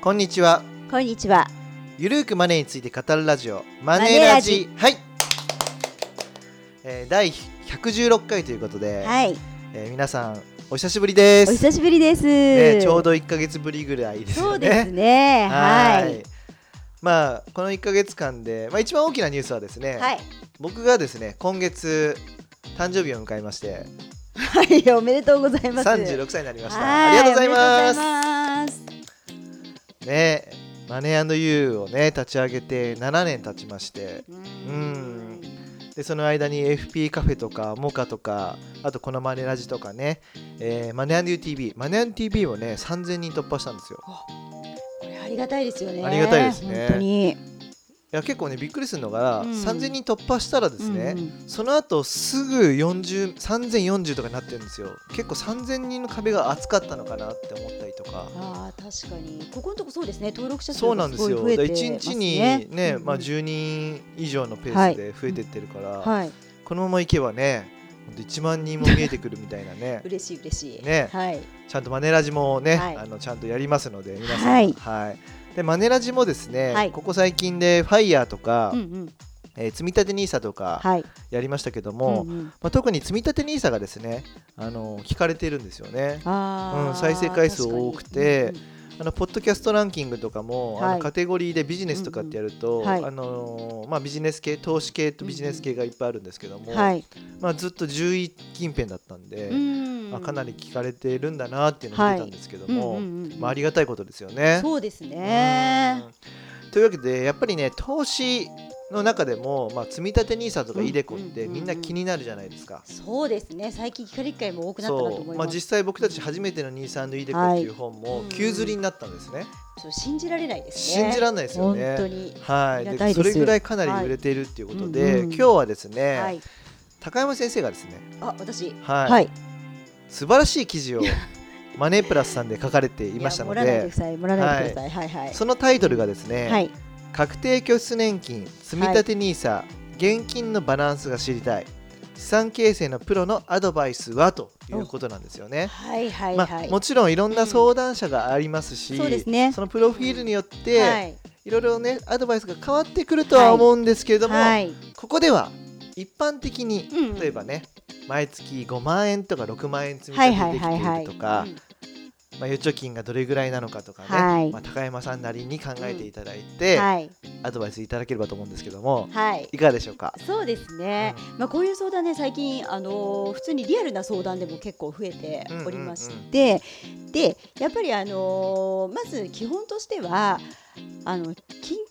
こんにちはこんにちは。ゆるーくマネーについて語るラジオマネネララジジはい、えー、第116回ということで、はい。えー皆さんお久しぶりですお久しぶりです。ね、ちょうど1ヶ月ぶりぐらいですよねそうですね。はい。まあこの1ヶ月間で、まあ、一番大きなニュースはですね、はい。僕がですね今月誕生日を迎えましてはい。おめでとうございます。36歳になりましたはいありがとうございますねマネーユーをね立ち上げて7年経ちましてううんでその間に FP カフェとかモカとかあとこのマネラジとかね、えーマネーユー TV マネーユー TV もね3000人突破したんですよこれありがたいですよね。ありがたいですね本当に。いや結構ねびっくりするのが、うん。3000人突破したらですね、うんうん。その後すぐ40 3040とかになってるんですよ。結構3000人の壁が厚かったのかなって思ったりとか。ああ確かに。ここのとこそうですね。登録者数そうながすごいんですよ。増えてますね。1日にね、うんうん。まあ、10人以上のペースで増えてってるから、はい。このままいけばねほんと1万人も見えてくるみたいなね。嬉しい嬉しい。ね。はい。ちゃんとマネラジもね、はい。あのちゃんとやりますので皆さん、はい。はいでマネラジもですね、はい。ここ最近でファイヤーとか、うんうん。えー積み立て NISA とかはい。やりましたけども、うんうん。まあ、特に積み立て NISA がですねあの聞かれてるんですよね。ああ、うん再生回数多くて確かに。あのポッドキャストランキングとかも、あはい。のカテゴリーでビジネスとかってやると、うんうん。はい。あのーまあ、ビジネス系投資系とビジネス系がいっぱいあるんですけども、うんはい。まあ、ずっと10位近辺だったんで、うんまあ、かなり聞かれてるんだなっていうのを見てたんですけども、まあ、ありがたいことですよね。そうですね。うんというわけでやっぱりね投資の中でも、まあ、積み立て NISA とかうん iDeCo ってうんみんな気になるじゃないですか。そうですね。最近聞かれる機会も多くなったなと思います。実際僕たち初めての NISA&iDeCo っていう本もはい急刷りになったんですね。そう信じられないですね。信じられないですよね。本当に。はい、ですそれぐらいかなり売れているっていうことで、今日はですね、はい。高山先生がですね、あ、私。はいはい。素晴らしい記事をマネープラスさんで書かれていましたので。そのタイトルがですね、はい。確定拠出年金積立 NISA、現金のバランスが知りたい資産形成のプロのアドバイスはということなんですよね。はいはいまあ、はい。もちろんいろんな相談者がありますし、そうですねそのプロフィールによって、はい。いろいろねアドバイスが変わってくるとは思うんですけれども、はい。ここでは一般的にうん例えばね、毎月5万円とか6万円積みはい立ててきてはい。るとか預貯金がどれぐらいなのかとかね、はいまあ、高山さんなりに考えていただいて、はい。アドバイスいただければと思うんですけどもはい。いかがでしょうか？そうですね。まあこういう相談ね最近あのー普通にリアルな相談でも結構増えておりまして、でやっぱりあのーまず基本としてはあの緊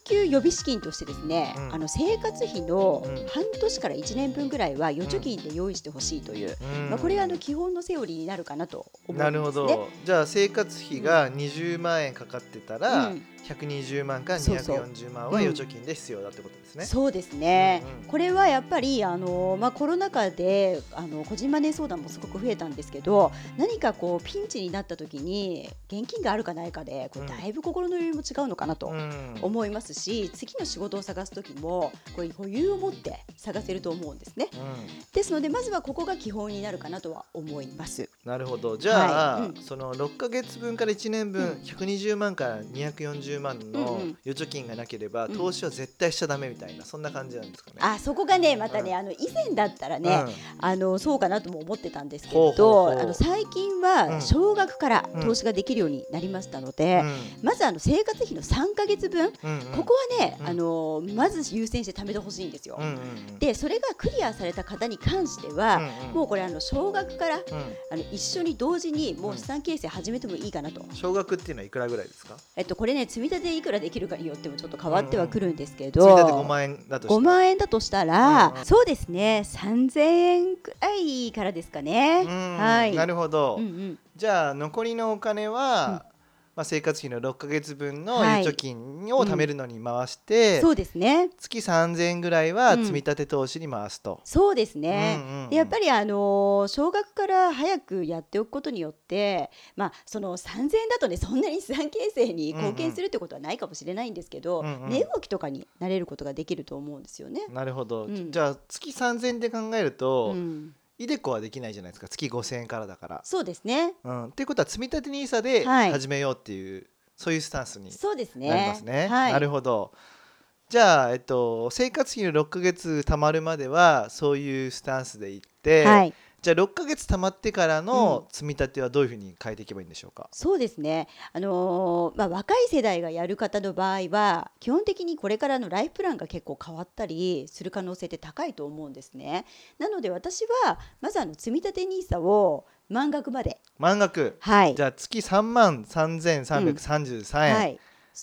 急予備資金としてですね、うん。あの生活費のうん。半年から1年分ぐらいは預貯金で用意してほしいという、うん。まあこれがあの基本のセオリーになるかなと思うんですね。なるほど。じゃあ生活費が20万円かかってたら、うん120万からそうそう。240万は預貯金で必要だってことですね。そうですね、うんうん。これはやっぱりあの、まあ、コロナ禍であの個人マネー相談もすごく増えたんですけど何かこうピンチになった時に現金があるかないかでこれうん。だいぶ心の余裕も違うのかなとうん。思いますし、次の仕事を探す時もこれ余裕を持って探せると思うんですね。うん。ですのでまずはここが基本になるかなとは思いますなるほど。じゃあ、はいうん。その6か月分から1年分、うん。120万から240万の預貯金がなければ、うん。投資は絶対しちゃダメみたいなそんな感じなんですかね。あそこがねまたね、うんあの以前だったらね、あのそうかなとも思ってたんですけどあの最近うん。は少額からうん。投資ができるようになりましたのうで、ん。まずあの生活費の3か月分、うんうん。ここはね、うん。あのまず優先して貯めてほしいんですよ。うんうんうん。でそれがクリアされた方に関しては、うんうん。もうこれあの少額からうん。あの一緒に同時にもう資産形成始めてもいいかなと、少額っていうのはいくらぐらいですか？えっと、これね積み立ていくらできるかによってもちょっと変わってはくるんですけ積ど、み立て5万円だとして5万円だとしたら、うん。うんそうですね3000円くらいからですかね。うん。はい。なるほど、うんうん。じゃあ残りのお金は、まあ、生活費の6か月分のはい。預貯金を貯めるのに回して、そうですね。月3000円ぐらいはうん。積み立て投資に回すと。そうですね、うんうんうん。でやっぱりあのー少額から早くやっておくことによって、まあ、その3000円だとねそんなに資産形成に貢献するってことはないかもしれないんですけど、うんうん。値動きとかになれることができると思うんですよね。なるほど、うん。じゃあ月3000円で考えると、うんイデコはできないじゃないですか月5000円からだから。そうですねうん、っていうことは積み立て NISA ではい始めようっていうそういうスタンスにそうですね。なりますね。はい。なるほど。じゃあ、えっと、生活費の6ヶ月貯まるまではそういうスタンスでいって、はい。じゃあ6ヶ月貯まってからの積み立てはどういうふうに変えていけばいいんでしょうか？そうですね。あのーまあ若い世代がやる方の場合は基本的にこれからのライフプランが結構変わったりする可能性って高いと思うんですね。なので私はまずあの積み立て NISA を満額まで、満額。はいじゃあ月3万3333円、はい。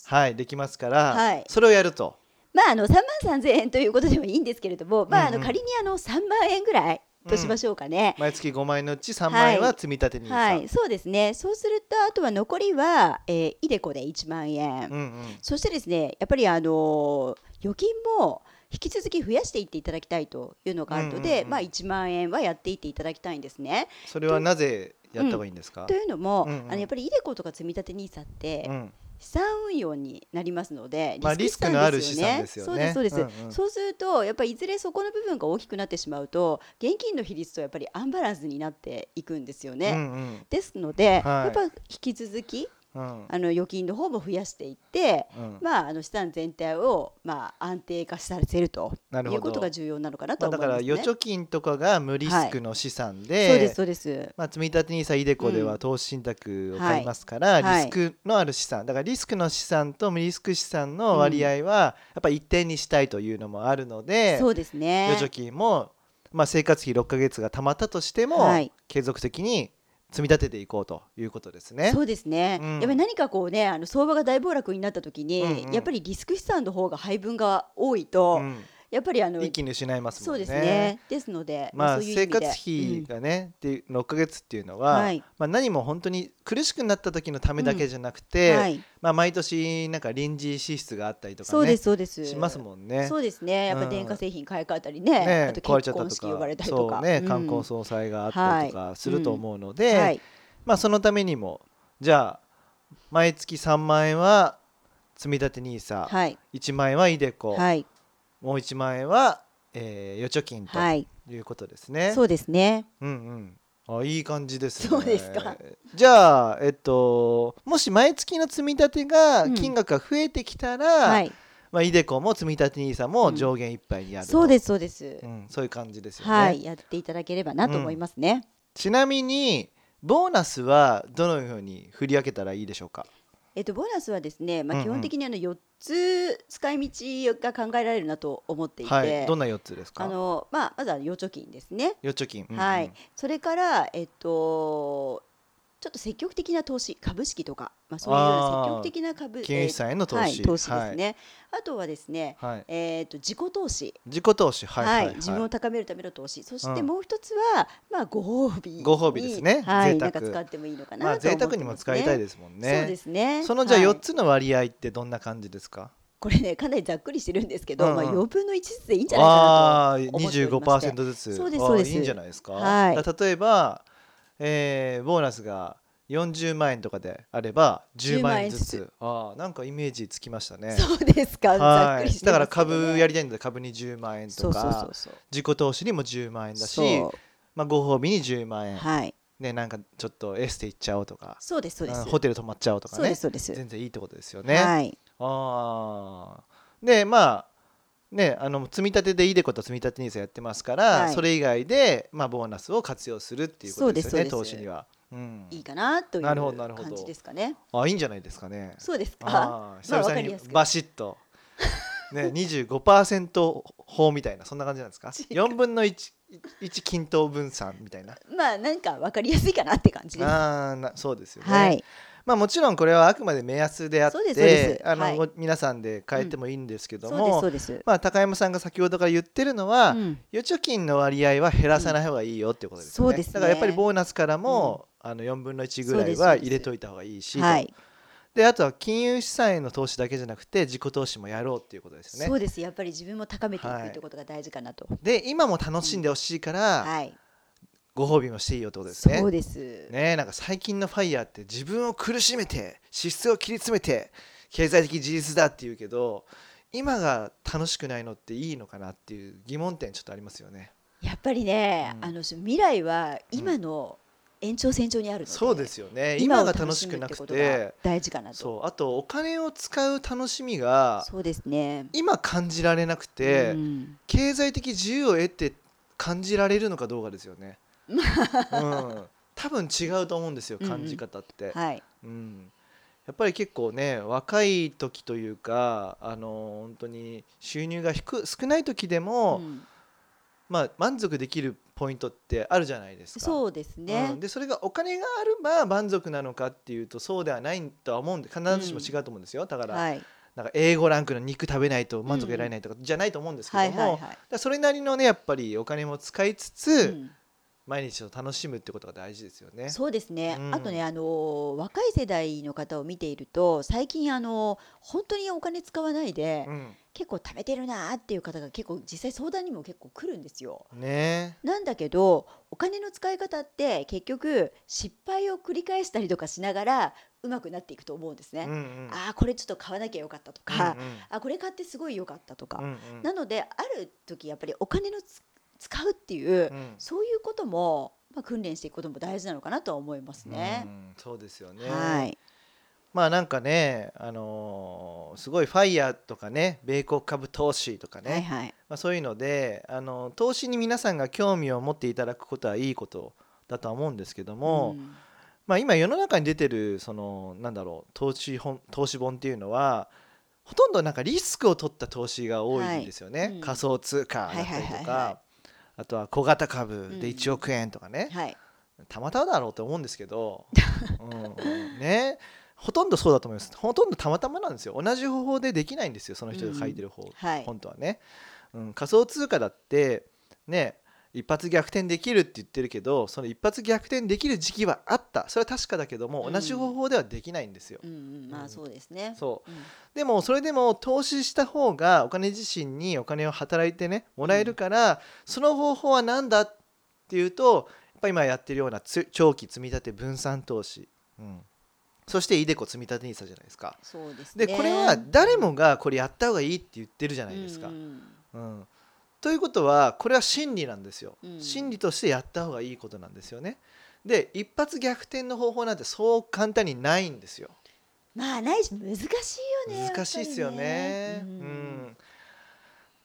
はい、できますから、はいそれをやると。まああの3万3000円ということでもいいんですけれども、まああうんうんの仮にあの3万円ぐらいとしましょうかね。毎月5万円のうち3万円は積み立てにはい、そうですね。そうするとあとは残りは、えー、イデコで1万円。うんうん、そしてですね、やっぱりあのー預金も引き続き増やしていっていただきたいというのがあるので、うんうんうんまあ1万円はやっていっていただきたいんですね。それはなぜやった方がいいんですか？と、いうのも、うんうんあのやっぱりイデコとか積み立て NISA ってうん資産運用になりますので、まあリスクのある資産ですよね。そうですそうです。うんうん。そうするとやっぱりいずれそこの部分が大きくなってしまうと現金の比率とやっぱりアンバランスになっていくんですよね。うんうん。ですので、はい。やっぱ引き続きうん。あの預金の方も増やしていって、うん。まあ、あの資産全体を、まあ、安定化させるとなるほど。いうことが重要なのかなとまあ、だから。預貯金とかが無リスクの資産で、そうですそうです。まあ、積立 NISA イデコではうん。投資信託を買いますから、はい。リスクのある資産。だからリスクの資産と無リスク資産の割合はやっぱり一定にしたいというのもあるので、そうですね。預貯金も、まあ、生活費6ヶ月がたまったとしても、はい。継続的に積み立てていこうということですね。そうですね、うん。やっぱり何かこうねあの相場が大暴落になった時に、うんうん。やっぱりリスク資産の方が配分が多いと、うんやっぱりあの一気に失いますもんね。そうですね。ですので、まあ、そういう生活費がね、っていう6ヶ月っていうのは、はい。まあ、何も本当に苦しくなった時のためだけじゃなくうて、ん。はい、まあ、毎年なんか臨時支出があったりとかねそうですそうです。しますもんね。そうですね。やっぱうん。電化製品買い替えたりねねあと壊れちゃったと結婚式呼ばれかたりとか。そうねうん。冠婚葬祭があったりとかすると思うので、はい。まあ、そのためにもじゃあ毎月3万円は積み立て NISA、はい。1万円は iDeCo、はいもう1万円は、えー預貯金とはいいうことですね。そうですねうんうん。あいい感じですね。そうですか。じゃあえっともし毎月の積み立てがうん金額が増えてきたら、はいまあイデコも積み立て NISA も上限いっぱいにやると、そうですそうです、うん、そういう感じですよね。はいやっていただければなと思いますね、ちなみにボーナスはどのように振り分けたらいいでしょうか？えっとボーナスはですね、まあ、うんうん基本的にあの4つ使い道が考えられるなと思っていて、はい。どんな4つですか？あのまあ、まずは預貯金ですね、預貯金。うんうんはい、それから、えっと、ちょっと積極的な投資株式とか、まあ、そういう積極的な株金融資産への投資。はい、投資ですね、あとはですね、はい。はい。えっと自己投資、自己投資。はい。ははいい。自分を高めるための投資そしてうんもう一つは、まあ、ご褒美にご褒美ですねはい、なんか使ってもいいのかなまあ贅沢にも使いたいですもんね。そうですねそのじゃあはい4つの割合ってどんな感じですか？これねかなりざっくりしてるんですけど、うんうんまあ、4分の1ずつでいいんじゃないかなああー、と思っておりまして25%ずつ。そうですそうですあーいいんじゃないですか？はい例えば、えーボーナスが40万円とかであれば10万円ずつ。10万円ずああ、なんかイメージつきましたね。そうですか、ざっはい。くりしてだから株やりたいんだ株に10万円とか自己投資にも10万円だしそ、まあご褒美に10万う円。はいね、なんかちょっとエステ行っちゃおうとか、そうですそうですうんホテル泊まっちゃおうとかねそうです。そうです全然いいってことですよね。はいああ。で、まあ、ね、あの積み立てでいいでこと積み立て NISA やってますから、はい。それ以外で、まあ、ボーナスを活用するっていうことですよね、そうですそうです。投資には。うん、いいかなというなるほどなるほど。感じですかね。あいいんじゃないですかね。そうですか。あーまあ久々にわかりやすく。バシッと。ね、25%法みたいなそんな感じなんですか？違う。4分の 1, 1均等分散みたいな。まあなんかわかりやすいかなって感じです。あーなそうですよね、はいまあもちろんこれはあくまで目安であってあの、皆さんで変えてもいいんですけども、まあ、高山さんが先ほどから言ってるのは、うん。預貯金の割合は減らさない方がいいよっていうことですよね。そうですね。だからやっぱりボーナスからも、あの4分の1ぐらいは入れといた方がいいし、はい。であとは金融資産への投資だけじゃなくて自己投資もやろうっていうことですよね。そうですやっぱり自分も高めていはいくってことが大事かなとで今も楽しんでほしいから、はいご褒美もしていいよってことですね。そうです。ねえなんか最近のファイヤーって自分を苦しめて支出を切り詰めて経済的自立だって言うけど今が楽しくないのっていいのかなっていう疑問点ちょっとありますよね。やっぱりね、うん。あの未来は今の延長線上にあるそうですよね。今が楽しくなくて。大事かなと。そうあとお金を使う楽しみがそうですね。今感じられなくて、うん。経済的自由を得て感じられるのかどうかですよね。うん、多分違うと思うんですようんうん。感じ方って。はい。うん。やっぱり結構ね若い時というかあの本当に収入が低少ない時でも、うん。まあ、満足できるポイントってあるじゃないですか。そうですね、うん。でそれがお金があれば満足なのかっていうとそうではないとは思うんで必ずしも違うと思うんですよ、だから、はい。なんか A5 ランクの肉食べないと満足得られないとかじゃないと思うんですけども、それなりのねやっぱりお金も使いつつ、うん毎日を楽しむってことが大事ですよね。そうですね、うん。あとねあの若い世代の方を見ていると最近あの本当にお金使わないで、うん。結構貯めてるなーっていう方が結構実際相談にも結構来るんですよ。ね。なんだけどお金の使い方って結局失敗を繰り返したりとかしながらうまくなっていくと思うんですね。うんうん。ああこれちょっと買わなきゃよかったとか、うんうん。あこれ買ってすごい良かったとか、うんうん。なのである時やっぱりお金のつ使うっていう、うん。そういうことも、まあ、訓練していくことも大事なのかなとは思いますね。う。んそうですよね。はい、まあなんかね、あのーすごいファイヤーとかね米国株投資とかね、はいはい。まあ、そういうので、あの投資に皆さんが興味を持っていただくことはいいことだとは思うんですけども、うん。まあ、今世の中に出てるそのなんだろう投資本投資本っていうのはほとんどなんかリスクを取った投資が多いんですよね、はい。うん。仮想通貨だったりとかあとは小型株でうん。1億円とかね、はい。たまたまだろうと思うんですけど、うんうん。ね。ほとんどそうだと思います。ほとんどたまたまなんですよ。同じ方法でできないんですよ。その人が書いてる方、はい。本当はね、うん、仮想通貨だってね一発逆転できるって言ってるけどその一発逆転できる時期はあった。それは確かだけどもうん。同じ方法ではできないんですよ、うんうん、まあそうですね。そう。うん。でもそれでも投資した方がお金自身にお金を働いてねもらえるから、その方法は何だっていうとやっぱり今やってるようなつ長期積み立て分散投資、うん、そしてイデコ積み立て NISA じゃないですか。そうですね。でこれは誰もがこれやった方がいいって言ってるじゃないですか、うん。うん、ということはこれは真理なんですよ、うん。真理としてやった方がいいことなんですよね。で一発逆転の方法なんてそう簡単にないんですよ。まあないし難しいよね。難しいですよね。うやっぱりね。ん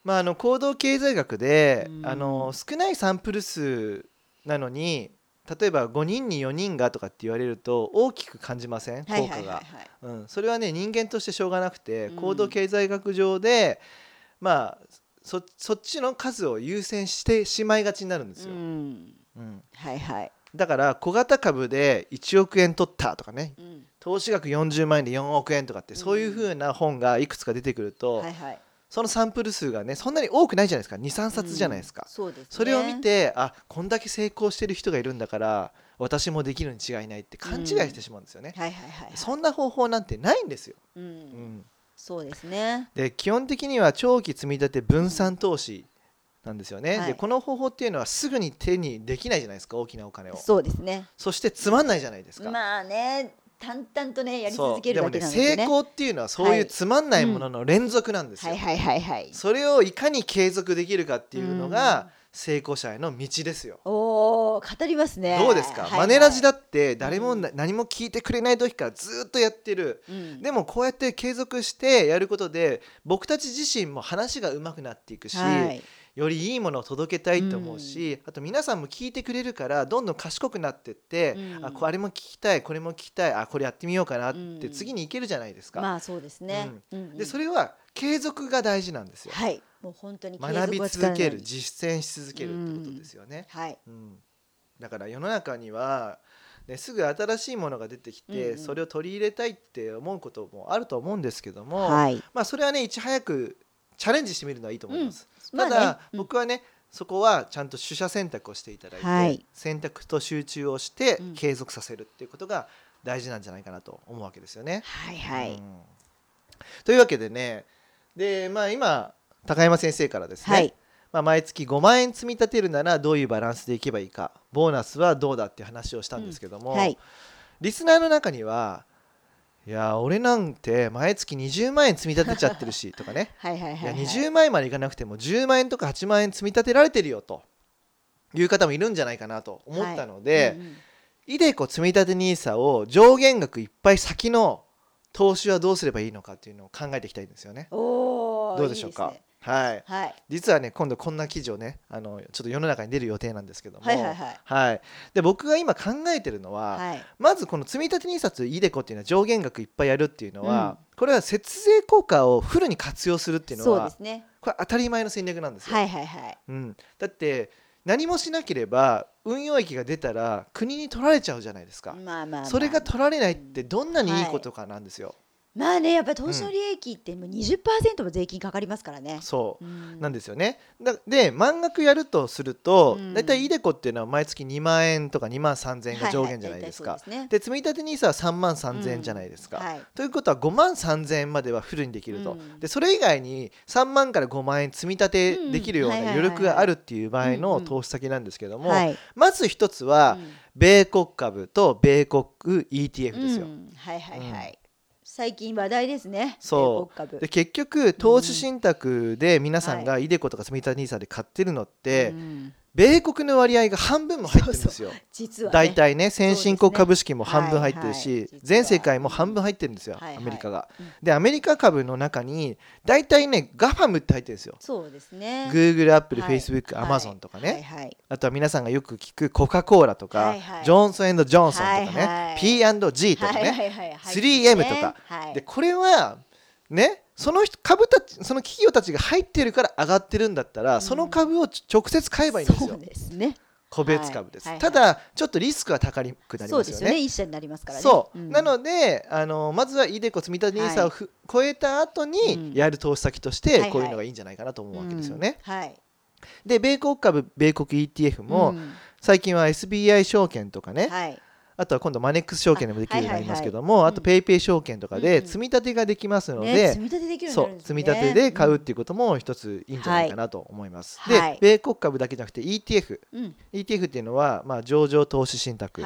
まあ、あの行動経済学で、うん。あの少ないサンプル数なのに例えば5人に4人がとかって言われると大きく感じません？効果が。うん、それはね人間としてしょうがなくてうん。行動経済学上で、まあそそっちの数を優先してしまいがちになるんですよ、うん。うん。はいはい。だから小型株で1億円取ったとかね。うん。投資額40万円で4億円とかってうん。そういう風な本がいくつか出てくると、はいはい。そのサンプル数がねそんなに多くないじゃないですか。23冊じゃないですか、うん。そすね。それを見てあこんだけ成功してる人がいるんだから私もできるに違いないって勘違いしてしまうんですよね、はいはいはいはい。そんな方法なんてないんですよ、う。うんん、そうですね。で基本的には長期積み立て分散投資なんですよね、はいでこの方法っていうのはすぐに手にできないじゃないですか大きなお金をそうですね。そしてつまんないじゃないですか、まあね淡々とねやり続けるだけなんですよね。でもね成功っていうのはそういうつまんないものの連続なんですよ、はいはいはいはい。それをいかに継続できるかっていうのうんが成功者への道ですよ。おお語りますね。どうですか、はいはい。マネラジだって誰もうん。な何も聞いてくれない時からずっとやってる、うん。でもこうやって継続してやることで僕たち自身も話が上手くなっていくし、はい。よりいいものを届けたいと思うし、あと皆さんも聞いてくれるからどんどん賢くなってって、うん。あこれも聞きたいこれも聞きたいあこれやってみようかなってうん。次に行けるじゃないですか。まあそうですね。うんうん。でそれは継続が大事なんですよ。はいもう本当に学び続ける実践し続けるってことですよね。はい。うん、だから世の中には、ね、すぐ新しいものが出てきて、うんうんそれを取り入れたいって思うこともあると思うんですけども、はい。まあ、それはねいち早くチャレンジしてみるのはいいと思います。まあねただ、うん僕はねそこはちゃんと取捨選択をしていただいて、はい選択と集中をしてうん継続させるっていうことが大事なんじゃないかなと思うわけですよね。はいはい。うんというわけでねで、まあ、今高山先生からですね、はい。まあ、毎月5万円積み立てるならどういうバランスでいけばいいかボーナスはどうだって話をしたんですけども、はい。リスナーの中にはいや俺なんて毎月20万円積み立てちゃってるし とかねはいはいはいいやはい。20万円までいかなくても10万円とか8万円積み立てられてるよという方もいるんじゃないかなと思ったので、はいうんうんイデコ積立 NISA を上限額いっぱい先の投資はどうすればいいのかっていうのを考えていきたいんですよね。どうでしょうか？ねはい。はい。実はね今度こんな記事をねあのちょっと世の中に出る予定なんですけども。はいはいはい。はい。で僕が今考えてるのは、はい。まずこの積立 NISA とイデコっていうのは上限額いっぱいやるっていうのは、これは節税効果をフルに活用するっていうのはそうですね。これ当たり前の戦略なんですよ。はいはいはい。うん、だって何もしなければ運用益が出たら国に取られちゃうじゃないですか。まあまあまあ。それが取られないってどんなにいいことかなんですよ。まあねやっぱり投資の利益ってもう20%も税金かかりますからね。そう。うん。なんですよね。だで満額やるとすると、うん。だいたいイデコっていうのは毎月2万円とか2万3000円が上限じゃないですか。で積立 NISA は3万3000円じゃないですか。はい。ということは5万3000円まではフルにできると、うん。でそれ以外に3万から5万円積み立てできるような余力があるっていう場合のうんうん投資先なんですけども、はい。まず一つはうん。米国株と米国 ETF ですよ。うん。はいはいはい最近話題ですね。そう。で結局投資信託で皆さんがイデコとか積立 NISA で買ってるのって、うん米国の割合が半分も入ってるんですよ。実はね。大体ね先進国株式も半分入ってるはいしはい。全世界も半分入ってるんですよはいは。いアメリカが。うん。でアメリカ株の中に大体ね GAFAM って入ってるんですよ。そうですね。Google、Apple、はい。Facebook、はい。Amazon とかね、はいはい。あとは皆さんがよく聞くコカ・コーラとか、はいはい。ジョンソンジョンソンとかね、はいはい P&G とかね、はいはいはい。はい。3M とか。はい。でこれはねその人株たちその企業たちが入ってるから上がってるんだったら、ん。その株をち直接買えばいいんですよ。そうですね。個別株です、はいはいただちょっとリスクは高くなりそうですよね。ますよね一社になりますからね。そう、ん。なのであのまずは iDeCo 積立 NISA をふ、超えた後うん。にやる投資先としはいはい。てこういうのがいいんじゃないかなと思うわけですよね。うん。はい。で米国株米国 ETF も、うん。最近は SBI 証券とかね、はいあとは今度マネックス証券でもできるようになりますけども、あと PayPay 証券とかでうん積み立てができますのねで、積み立てできるそう積み立てで買うっていうことも一ついいんじゃないかなと思います。はい。で米国株だけじゃなくて ETF、うん、ETF っていうのはまあ上場投資信託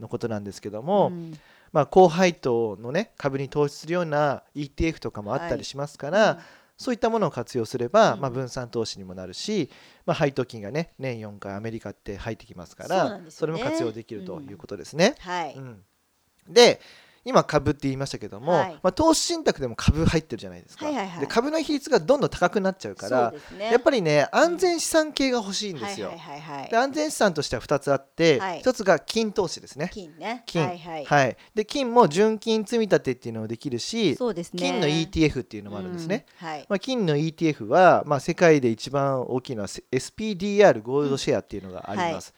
のことなんですけども、うん。まあ高配当のね株に投資するような ETF とかもあったりしますから、そういったものを活用すれば、うん。まあ、分散投資にもなるし、まあ、配当金がね年4回アメリカって入ってきますからなんですよね。れも活用できるということですね。はい、うん。で今株って言いましたけども、はい。まあ、投資信託でも株入ってるじゃないですか、はいはいはい。で株の比率がどんどん高くなっちゃうからね。やっぱりね安全資産系が欲しいんですよ。はいはいはいはい。で安全資産としては2つあって、はい。1つが金投資ですね。金ね。金。はいはい、はい、で金も純金積み立てっていうのもできるし、そうですね。金の ETF っていうのもあるんですね。うん。はい。まあ、金の ETF は、まあ、世界で一番大きいのは SPDR ゴールドシェアっていうのがあります。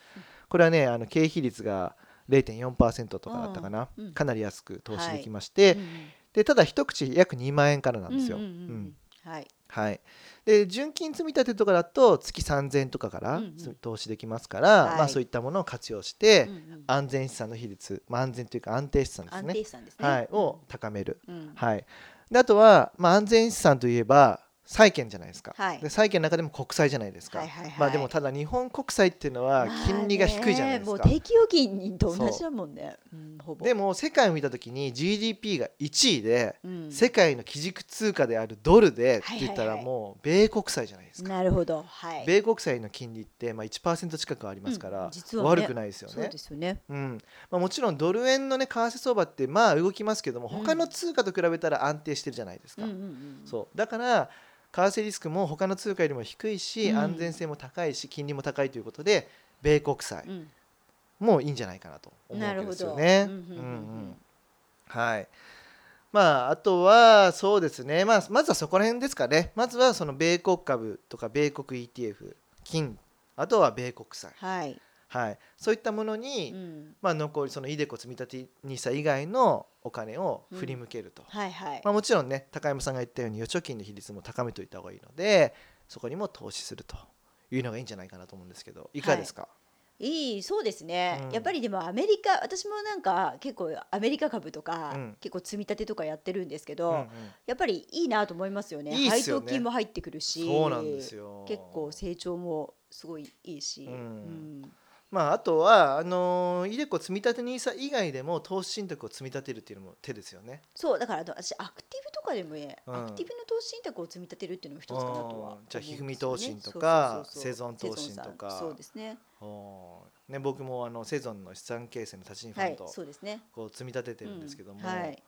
これはねあの経費率が0.4%とかだったかな、うんうんかなり安く投資できまして、うんでただ一口約2万円からなんですよ。うんうんうん。うん。はい。はい、で純金積み立てとかだと月3000円とかからうんうん。投資できますから、はい。まあ、そういったものを活用して、うんうん。安全資産の比率、まあ、安全というか安定資産です安ねね。はい、を高める。うんはい、であとは、まあ、安全資産といえば債券じゃないですか、はい。で債券の中でも国債じゃないですか、はいはいはい。まあ、でもただ日本国債っていうのは金利が低いじゃないですか、まあねもう定期預金と同じだもんね。う。んほぼ。でも世界を見た時に GDP が1位で、うん。世界の基軸通貨であるドルでって言ったらもう米国債じゃないですか、なるほど。はい。米国債の金利ってまあ1%近くありますから、うん実はね悪くないですよそうねですよね。うん。まあ、もちろんドル円のね為替相場ってまあ動きますけどもうん。他の通貨と比べたら安定してるじゃないですか、うんうんうん。そう。だから為替リスクも他の通貨よりも低いし、うん。安全性も高いし金利も高いということで米国債うん。もいいんじゃないかなと思うわけですよね。うんうんはい。まああとはそうですね、まあ、まずはそこら辺ですかね。まずはその米国株とか米国 ETF 金あとは米国債、はいはい、そういったものに、うん。まあ、残りそのイデコ積立 NISA 以外のお金を振り向けると、はいはい。まあ、もちろんね高山さんが言ったように預貯金の比率も高めておいた方がいいのでそこにも投資するというのがいいんじゃないかなと思うんですけどいかがですか、いいそうですね、うん。やっぱりでもアメリカ私もなんか結構アメリカ株とか、うん。結構積み立てとかやってるんですけど、うんうん。やっぱりいいなと思いますよね。いいっすよね。配当金も入ってくるしそうなんですよ。結構成長もすごいいいし、うん。うんまあ、あとはあのーイデコ積立 NISA 以外でも投資信託を積み立てるっていうのも手ですよね。そうだから私アクティブとかでもね、うん。アクティブの投資信託を積み立てるっていうのも一つかなとは思うん。じゃあひふみ投信とか生存投信とか。そうですね。ね、僕もあのセゾンの資産形成の立ちにフはいァンド、そうですね。こう積み立ててるんですけども、うんはい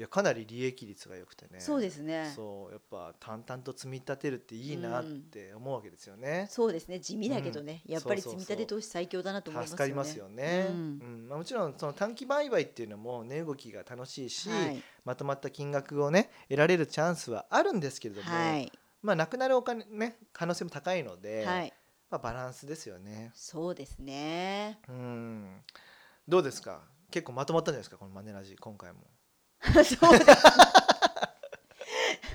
いやかなり利益率が良くてね。そうですね。そうやっぱ淡々と積み立てるっていいなって思うわけですよね。そうですね。地味だけどね、うん。やっぱり積み立て投資最強だなと思いますよね。助かりますよね、ううんん。まあ、もちろんその短期売買っていうのも値動きが楽しいし、はい。まとまった金額をね得られるチャンスはあるんですけれども、はい、まあなくなるお金ね可能性も高いので、はい、まあ、バランスですよね。そうですね。うん。どうですか？結構まとまったんじゃないですか？このマネラジ今回も。そうです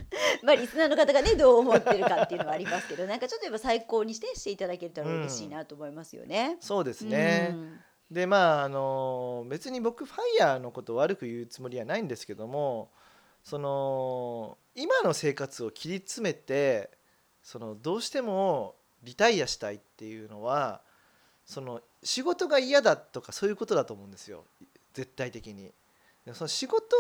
まあリスナーの方がねどう思ってるかっていうのはありますけど なんかちょっとやっぱ最高にしてしていただけたら嬉しいなと思いますよね。そうですね、うんでまああの別に僕ファイヤーのことを悪く言うつもりはないんですけどもその今の生活を切り詰めてそのどうしてもリタイアしたいっていうのはその仕事が嫌だとかそういうことだと思うんですよ絶対的に。でその仕事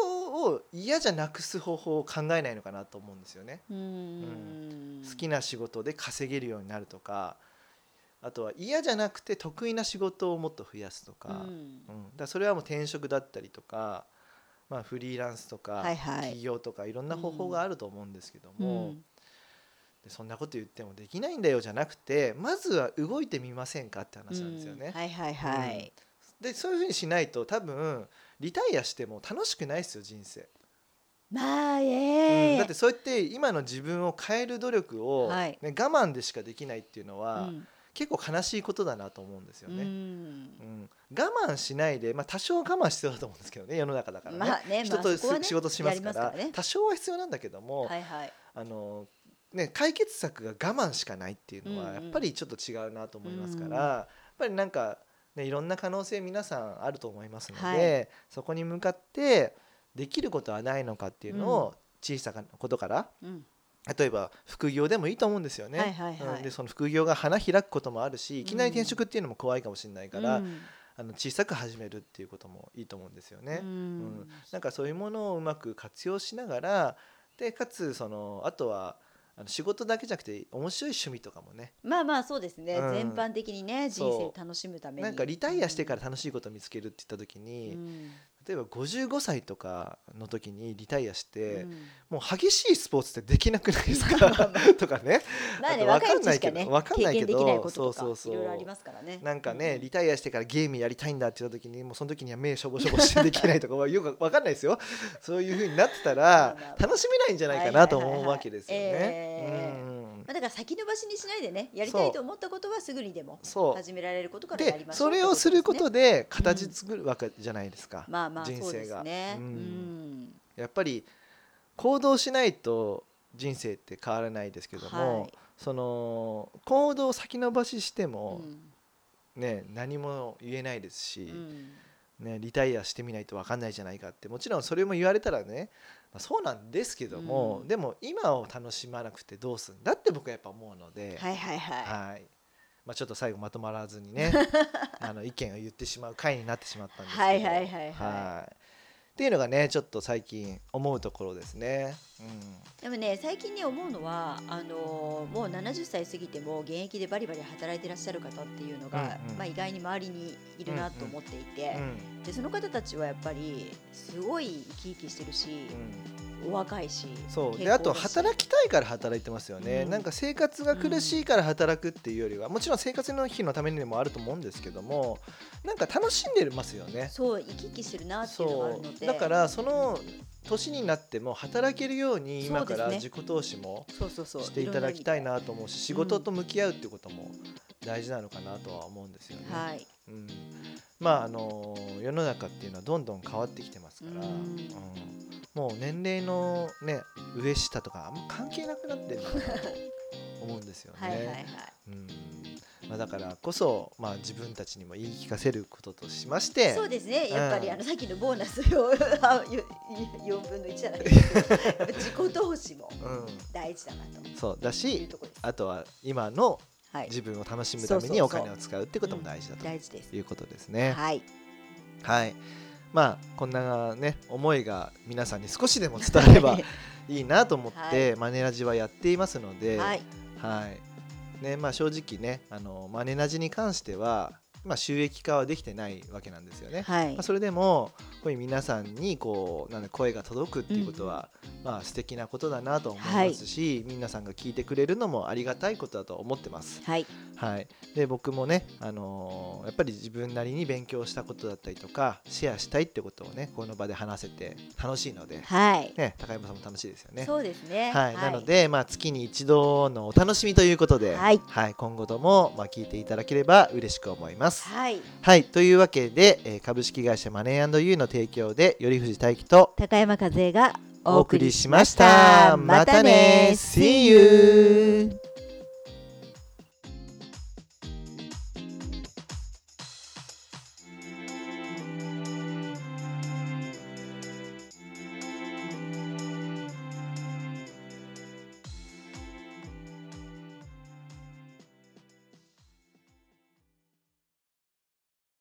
を嫌じゃなくす方法を考えないのかなと思うんですよね。うん。好きな仕事で稼げるようになるとかあとは嫌じゃなくて得意な仕事をもっと増やすとか,、うん。うん。だからそれはもう転職だったりとか、まあ、フリーランスとか、はいはい。起業とかいろんな方法があると思うんですけどうも、ん。でそんなこと言ってもできないんだよじゃなくてまずは動いてみませんかって話なんですよね。うん。はいはいはい。でそういうふうにしないと多分リタイアしても楽しくないですよ人生、まあうんええだってそうやって今の自分を変える努力を、はい。ね、我慢でしかできないっていうのは、うん。結構悲しいことだなと思うんですよね。うん。うん。我慢しないで、まあ、多少我慢必要だと思うんですけどね世の中だからね,、まあね人とまあね仕事しますからね。多少は必要なんだけども、はいはい。あのね、解決策が我慢しかないっていうのはうんうん。やっぱりちょっと違うなと思いますから、うん。やっぱりなんか、ね、いろんな可能性皆さんあると思いますので、はい。そこに向かってできることはないのかっていうのを小さなことからうん。例えば副業でもいいと思うんですよね。はいはいはい。うん。でその副業が花開くこともあるしいきなり転職っていうのも怖いかもしれないから、うん。あの小さく始めるっていうこともいいと思うんですよね。ううんん。なんかそういうものをうまく活用しながらでかつそのあとはあの仕事だけじゃなくて面白い趣味とかもね。まあまあそうですね、うん。全般的にね人生楽しむために。なんかリタイアしてから楽しいことを見つけるって言った時に、うん例えば55歳とかの時にリタイアして、うん。もう激しいスポーツってできなくないですか？とかね。まあねあと若いうちしかんないけどねわかんないけどそうそうそう。いろいろありますからね。なんかね、うんリタイアしてからゲームやりたいんだって言った時にもうその時には目しょぼしょぼしてできないとかはよくわかんないですよ。そういう風になってたまら楽しめないんじゃないかなとはいはいはいはい思うわけですよね。えーうんまあ、だから先延ばしにしないでねやりたいと思ったことはすぐにでも始められることからやりでましょうそれをすることでうん形作るわけじゃないですか、まあまあ人そうです生がね、ううん。んやっぱり行動しないと人生って変わらないですけども、はい。その行動を先延ばししてうも、ん。ね何も言えないですし、うん。ね、リタイアしてみないと分かんないじゃないかってもちろんそれも言われたらね、まあ、そうなんですけども、うん。でも今を楽しまなくてどうするんだって僕はやっぱ思うので、はいはいはい、はい。まあ、ちょっと最後まとまらずにね あの意見を言ってしまう回になってしまったんですけど。はいはいはい。はいっていうのがねちょっと最近思うところですね。でもね最近ね思うのはあのーもう70歳過ぎても現役でバリバリ働いてらっしゃる方っていうのが、うんうんまあ、意外に周りにいるなと思っていて、うんうんでその方たちはやっぱりすごい生き生きしてるし、お若いしそう。であと働きたいから働いてますよね、うん。なんか生活が苦しいから働くっていうよりはもちろん生活の日のためにもあると思うんですけどもなんか楽しんでますよね。そう生き生きしてるなっていうのがあるそので。うだからその年になっても働けるように今から自己投資もしていただきたいなと思うし仕事と向き合うっていうことも大事なのかなとは思うんですよね。なはい。うん、まああの世の中っていうのはどんどん変わってきてますから、うん。うんもう年齢のね上下とかあんま関係なくなってるなと思うんですよね。はいはいはいうんまあ、だからこそ、まあ、自分たちにも言い聞かせることとしましてそうですねやっぱり、うんあの さっきのボーナスをあよ4分の1じゃないですけどやっぱ自己投資もうん、大事だなとそうだいうしところです。あとは今のはい、自分を楽しむためにお金を使うってことも大事だと大事です。いうことですね。はい。はいまあこんなね思いが皆さんに少しでも伝わればい。いなと思って、はマネラジはやっていますので、はい。はい。ねまあ、正直ねあのマネラジに関してはまあ、収益化はできてないわけなんですよね。はい。まあ、それでもこういう皆さんにこうなんだ声が届くっていうことは、まあ素敵なことだなと思いますし、皆さんが聞いてくれるのもありがたいことだと思ってます。はい。はい、で僕もね、あのーやっぱり自分なりに勉強したことだったりとかシェアしたいってことをねこの場で話せて楽しいので、はい、ね、高山さんも楽しいですよね。そうですね。はい、なので、まあ、月に一度のお楽しみということで、はい。今後とも、まあ、聞いていただければ嬉しく思います。はいはい、というわけで、えー株式会社マネーユーの提供で頼藤大樹と高山和恵がお送りしました。またね !See you!